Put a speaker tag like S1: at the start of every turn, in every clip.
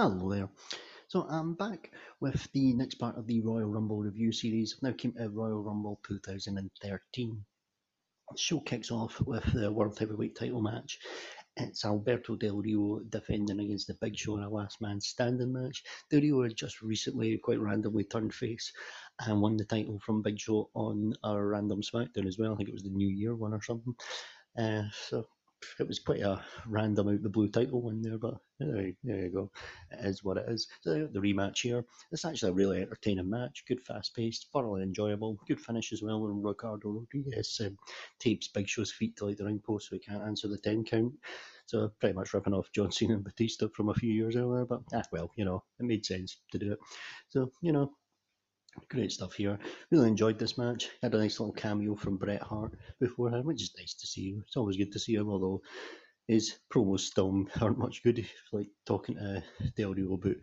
S1: Hello there. So I'm back with the next part of the Royal Rumble review series. I've now came to Royal Rumble 2013. The show kicks off with the World Heavyweight title match. It's Alberto Del Rio defending against the Big Show in a last man standing match. Del Rio had just recently, quite randomly, turned face and won the title from Big Show on a random SmackDown as well. I think it was the New Year one or something. Uh, so it was quite a random out the blue title win there, but there, there you go. It is what it is. So the rematch here. It's actually a really entertaining match. Good, fast paced, thoroughly enjoyable. Good finish as well. When Ricardo Rodriguez um, tapes Big Show's feet to like the ring post, so he can't answer the ten count. So pretty much ripping off John Cena and Batista from a few years earlier. But ah, well, you know, it made sense to do it. So you know, Great stuff here. Really enjoyed this match. Had a nice little cameo from Bret Hart beforehand, which is nice to see. It's always good to see him, although his promos still aren't much good. Like talking to Del Rio about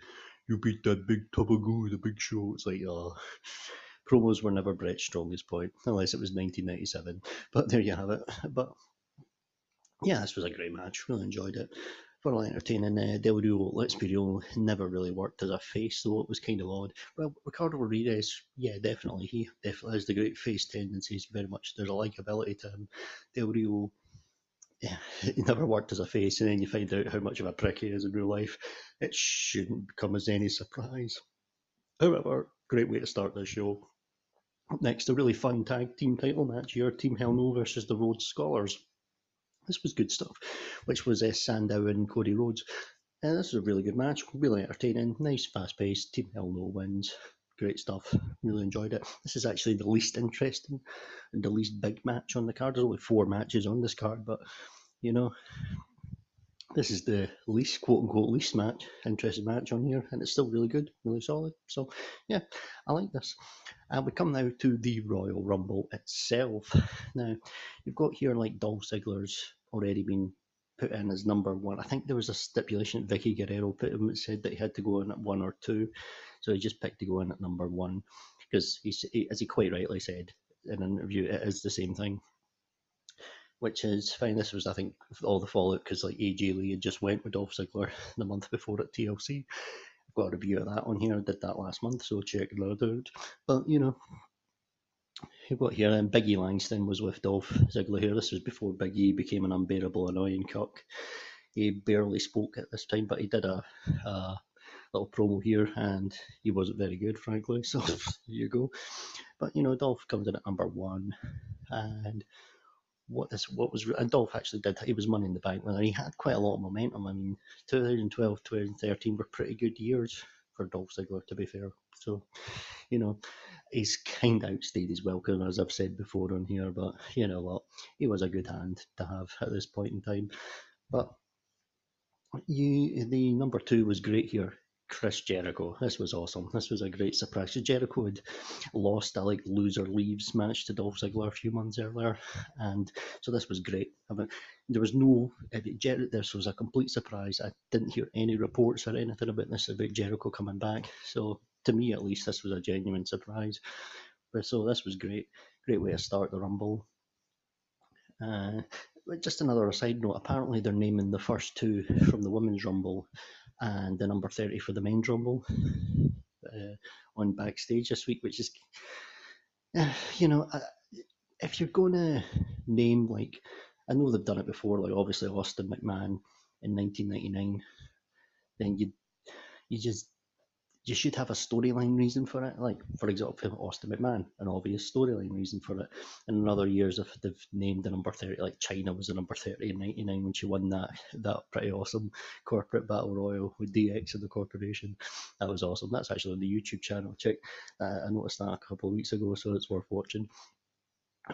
S1: you beat that big goo, the big show. It's like, oh, promos were never Bret's strongest point, unless it was 1997. But there you have it. But yeah, this was a great match. Really enjoyed it thoroughly entertaining. Uh, Del Rio, let's be real, never really worked as a face, though it was kind of odd. Well, Ricardo Rodriguez, yeah, definitely. He definitely has the great face tendencies, very much. There's a likability to him. Del Rio, yeah, he never worked as a face, and then you find out how much of a prick he is in real life. It shouldn't come as any surprise. However, great way to start the show. Next, a really fun tag team title match your Team Hell No versus the Rhodes Scholars. This was good stuff, which was uh, Sandow and Cody Rhodes. Uh, this was a really good match, really entertaining, nice, fast paced. Team Hell No wins. Great stuff. Really enjoyed it. This is actually the least interesting and the least big match on the card. There's only four matches on this card, but you know, this is the least quote unquote least match, interesting match on here, and it's still really good, really solid. So yeah, I like this. And uh, we come now to the Royal Rumble itself. Now you've got here like Dolph Ziggler's already been put in as number one. I think there was a stipulation Vickie Guerrero put him that said that he had to go in at one or two, so he just picked to go in at number one because he, as he quite rightly said in an interview, it is the same thing which is fine. This was, I think, all the fallout because like AJ Lee had just went with Dolph Ziggler the month before at TLC. I've got a review of that on here. I did that last month, so check that out. But you know, you've got here, and Biggie Langston was with Dolph Ziggler here. This was before Biggie became an unbearable, annoying cock. He barely spoke at this time, but he did a, a little promo here, and he wasn't very good, frankly. So there you go. But you know, Dolph comes in at number one, and what this what was and Dolph actually did he was money in the bank winner. He had quite a lot of momentum. I mean, 2012, 2013 were pretty good years for Dolph Ziggler, to be fair. So, you know, he's kind of outstayed his welcome, as I've said before on here. But you know what, he was a good hand to have at this point in time. But you, the number two was great here. Chris Jericho. This was awesome. This was a great surprise. Jericho had lost a like loser leaves match to Dolph Ziggler a few months earlier, and so this was great. I mean, there was no Jer- this was a complete surprise. I didn't hear any reports or anything about this about Jericho coming back. So to me, at least, this was a genuine surprise. But so this was great. Great way to start the Rumble. Uh, just another side note. Apparently, they're naming the first two from the women's Rumble and the number 30 for the men's rumble uh, on backstage this week, which is, uh, you know, uh, if you're going to name, like, I know they've done it before, like, obviously Austin McMahon in 1999, then you you just you should have a storyline reason for it. Like, for example, Austin McMahon, an obvious storyline reason for it. And in other years, if they've named the number 30, like Chyna was the number 30 in 99 when she won that that pretty awesome corporate battle royal with DX and the corporation. That was awesome. That's actually on the YouTube channel. Check. Uh, I noticed that a couple of weeks ago, so it's worth watching.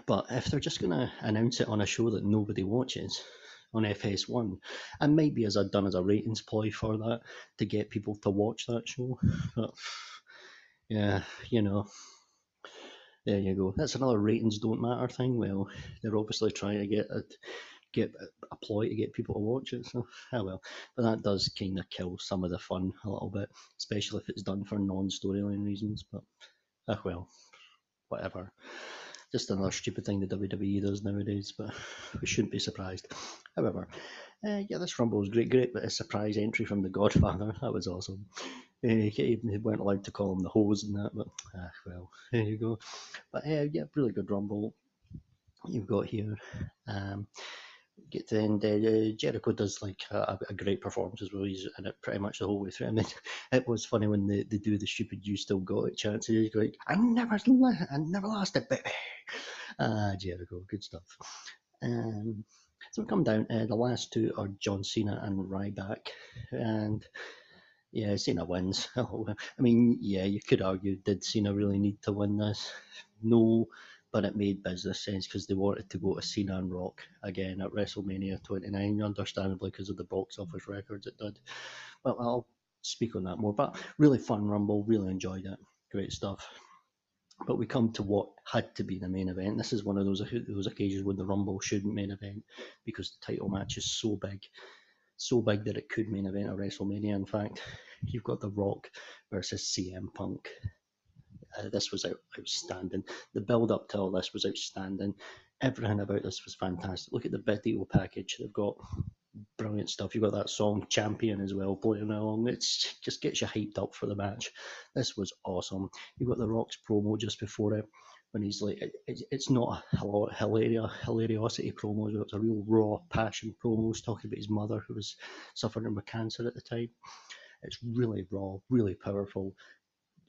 S1: But if they're just going to announce it on a show that nobody watches, on FS1, and maybe as I'd done as a ratings ploy for that to get people to watch that show. But yeah, you know, there you go. That's another ratings don't matter thing. Well, they're obviously trying to get a get a ploy to get people to watch it. So, oh well. But that does kind of kill some of the fun a little bit, especially if it's done for non-storyline reasons. But, oh well, whatever. Just another stupid thing the WWE does nowadays, but we shouldn't be surprised. However, uh, yeah, this Rumble was great, great, but a surprise entry from the Godfather, that was awesome. Uh, he weren't allowed to call him the hose and that, but ah, well, there you go. But uh, yeah, really good Rumble you've got here. Um, get to the end, uh, Jericho does like a, a, great performance as well. He's in it pretty much the whole way through. I mean, it was funny when they, they do the stupid "You still got it" chance. He's like, "I never, I never lost it, baby." Ah, Jericho, good stuff. Um, so we come down. Uh, the last two are John Cena and Ryback, and yeah, Cena wins. I mean, yeah, you could argue, did Cena really need to win this? No, but it made business sense because they wanted to go to Cena and Rock again at WrestleMania 29, understandably because of the box office records it did. But I'll speak on that more. But really fun Rumble, really enjoyed it. Great stuff. But we come to what had to be the main event. This is one of those those occasions when the Rumble shouldn't main event because the title match is so big, so big that it could main event a WrestleMania. In fact, you've got The Rock versus CM Punk uh, this was out, outstanding. The build up to all this was outstanding. Everything about this was fantastic. Look at the video package. They've got brilliant stuff. You've got that song Champion as well playing along. It just gets you hyped up for the match. This was awesome. You've got the Rocks promo just before it when he's like, it, it, it's not a hilarious, hilariosity promo. It's a real raw passion promo. He's talking about his mother who was suffering with cancer at the time. It's really raw, really powerful.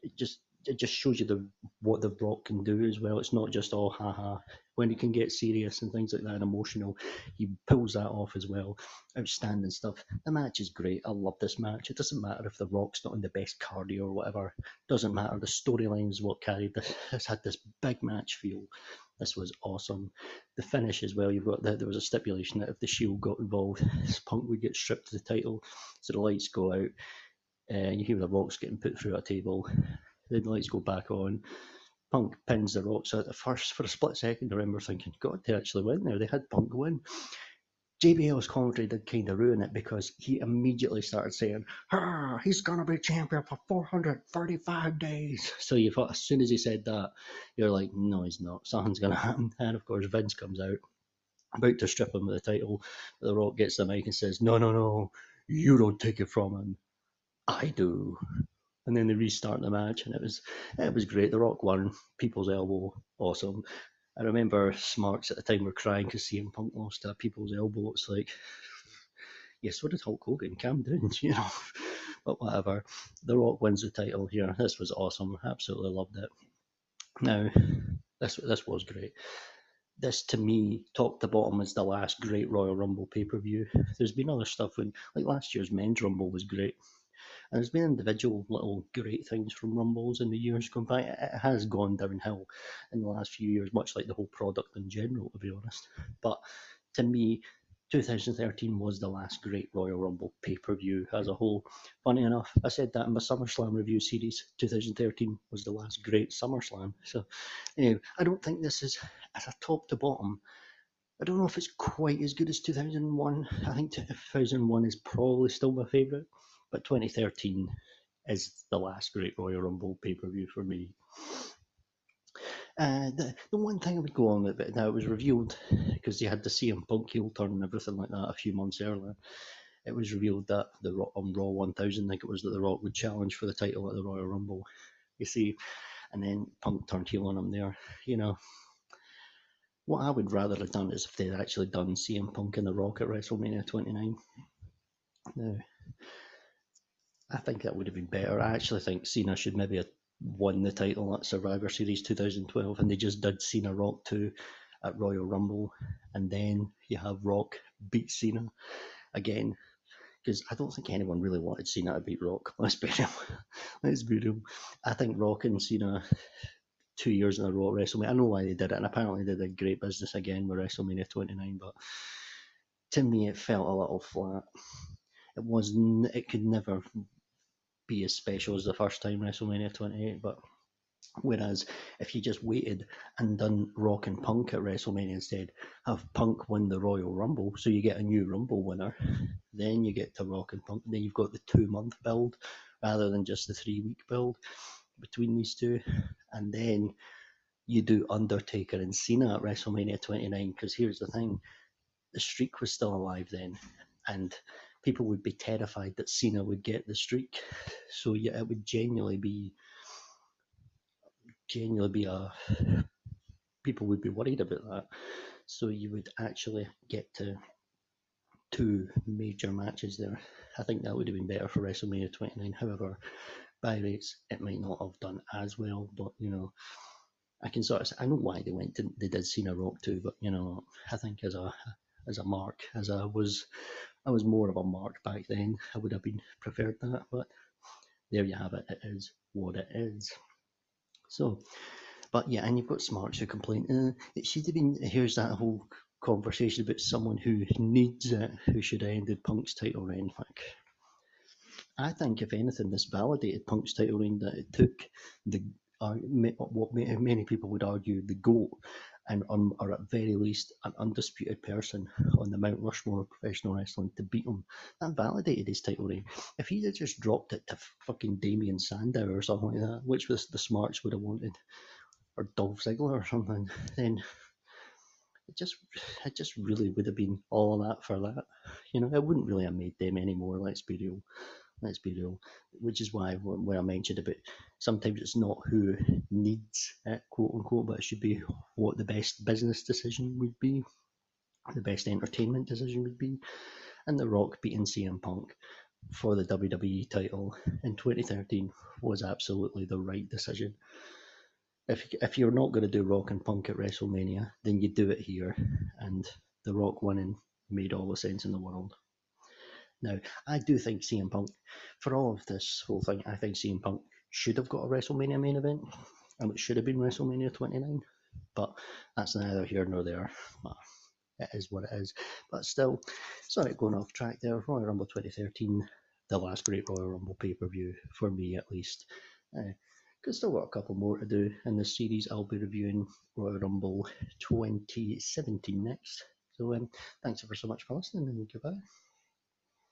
S1: It just it just shows you the what the Rock can do as well. It's not just all oh, haha. When he can get serious and things like that and emotional, he pulls that off as well. Outstanding stuff. The match is great. I love this match. It doesn't matter if the Rock's not in the best cardio or whatever. Doesn't matter. The storyline is what carried this. It's had this big match feel. This was awesome. The finish as well. You've got the, there was a stipulation that if the Shield got involved, Punk would get stripped of the title. So the lights go out. Uh, you hear the rocks getting put through a table. The lights go back on. Punk pins the Rocks out at first. For a split second, I remember thinking, God, they actually went there. They had Punk win. JBL's commentary did kind of ruin it because he immediately started saying, he's going to be champion for 435 days. So you thought, as soon as he said that, you're like, no, he's not. Something's going to happen. And of course, Vince comes out, about to strip him of the title. The Rock gets the mic and says, no, no, no, you don't take it from him. I do and then they restart the match, and it was it was great. The Rock won, People's Elbow, awesome. I remember Smarks at the time were crying because CM Punk lost to People's Elbow. It's like, yes, what did Hulk Hogan? Calm down, you know. but whatever. The Rock wins the title here. This was awesome. Absolutely loved it. Now, this this was great. This to me, top to bottom, is the last great Royal Rumble pay per view. There's been other stuff when, like last year's Men's Rumble was great. And there's been individual little great things from Rumbles in the years gone by. It has gone downhill in the last few years, much like the whole product in general, to be honest. But to me, 2013 was the last great Royal Rumble pay per view as a whole. Funny enough, I said that in my SummerSlam review series. 2013 was the last great SummerSlam. So, anyway, I don't think this is as a top to bottom. I don't know if it's quite as good as 2001. I think 2001 is probably still my favourite but 2013 is the last Great Royal Rumble pay per view for me. Uh, the, the one thing I would go on with it now, it was revealed because they had the CM Punk heel turn and everything like that a few months earlier. It was revealed that the on Raw 1000, I think it was that The Rock would challenge for the title at the Royal Rumble. You see, and then Punk turned heel on him there. You know, what I would rather have done is if they'd actually done CM Punk and The Rock at WrestleMania 29. Now, I think that would have been better. I actually think Cena should maybe have won the title at Survivor Series 2012, and they just did Cena Rock 2 at Royal Rumble, and then you have Rock beat Cena again. Because I don't think anyone really wanted Cena to beat Rock. Let's be real. Let's be real. I think Rock and Cena two years in a row at WrestleMania. I know why they did it, and apparently they did great business again with WrestleMania 29. But to me, it felt a little flat. It was. It could never be as special as the first time WrestleMania 28. But whereas if you just waited and done Rock and Punk at WrestleMania instead, have Punk win the Royal Rumble, so you get a new Rumble winner, then you get to Rock and Punk, then you've got the two month build rather than just the three week build between these two, and then you do Undertaker and Cena at WrestleMania 29 because here's the thing the streak was still alive then, and people would be terrified that Cena would get the streak. So yeah, it would genuinely be genuinely be a people would be worried about that. So you would actually get to two major matches there. I think that would have been better for WrestleMania 29. However, buy rates, it might not have done as well, but you know, I can sort of I know why they went to, they did Cena Rock too, but you know, I think as a as a mark, as I was I was more of a mark back then. I would have been preferred that, but there you have it. It is what it is. So, but yeah, and you've got Smarks who complain. Uh, it should have been. Here's that whole conversation about someone who needs it, who should have ended Punk's title reign. Like, I think if anything, this validated Punk's title reign that it took the uh, what many people would argue the GOAT and um, or at very least an undisputed person on the Mount Rushmore of professional wrestling to beat him. That validated his title reign. If he had just dropped it to fucking Damien Sandow or something like that, which was the smarks would have wanted, or Dolph Ziggler or something, then it just it just really would have been all that for that. You know, it wouldn't really have made them any more, Let's be real. Let's be real. Which is why when I mentioned about sometimes it's not who needs it, quote unquote, but it should be what the best business decision would be, the best entertainment decision would be. And The Rock beating CM Punk for the WWE title in 2013 was absolutely the right decision. If if you're not going to do Rock and Punk at WrestleMania, then you do it here, and The Rock winning made all the sense in the world. Now, I do think CM Punk, for all of this whole thing, I think CM Punk should have got a WrestleMania main event, and it should have been WrestleMania 29. But that's neither here nor there. It is what it is. But still, sorry going off track there. Royal Rumble 2013, the last great Royal Rumble pay per view, for me at least. Uh, could still got a couple more to do in this series. I'll be reviewing Royal Rumble 2017 next. So um, thanks ever so much for listening and goodbye.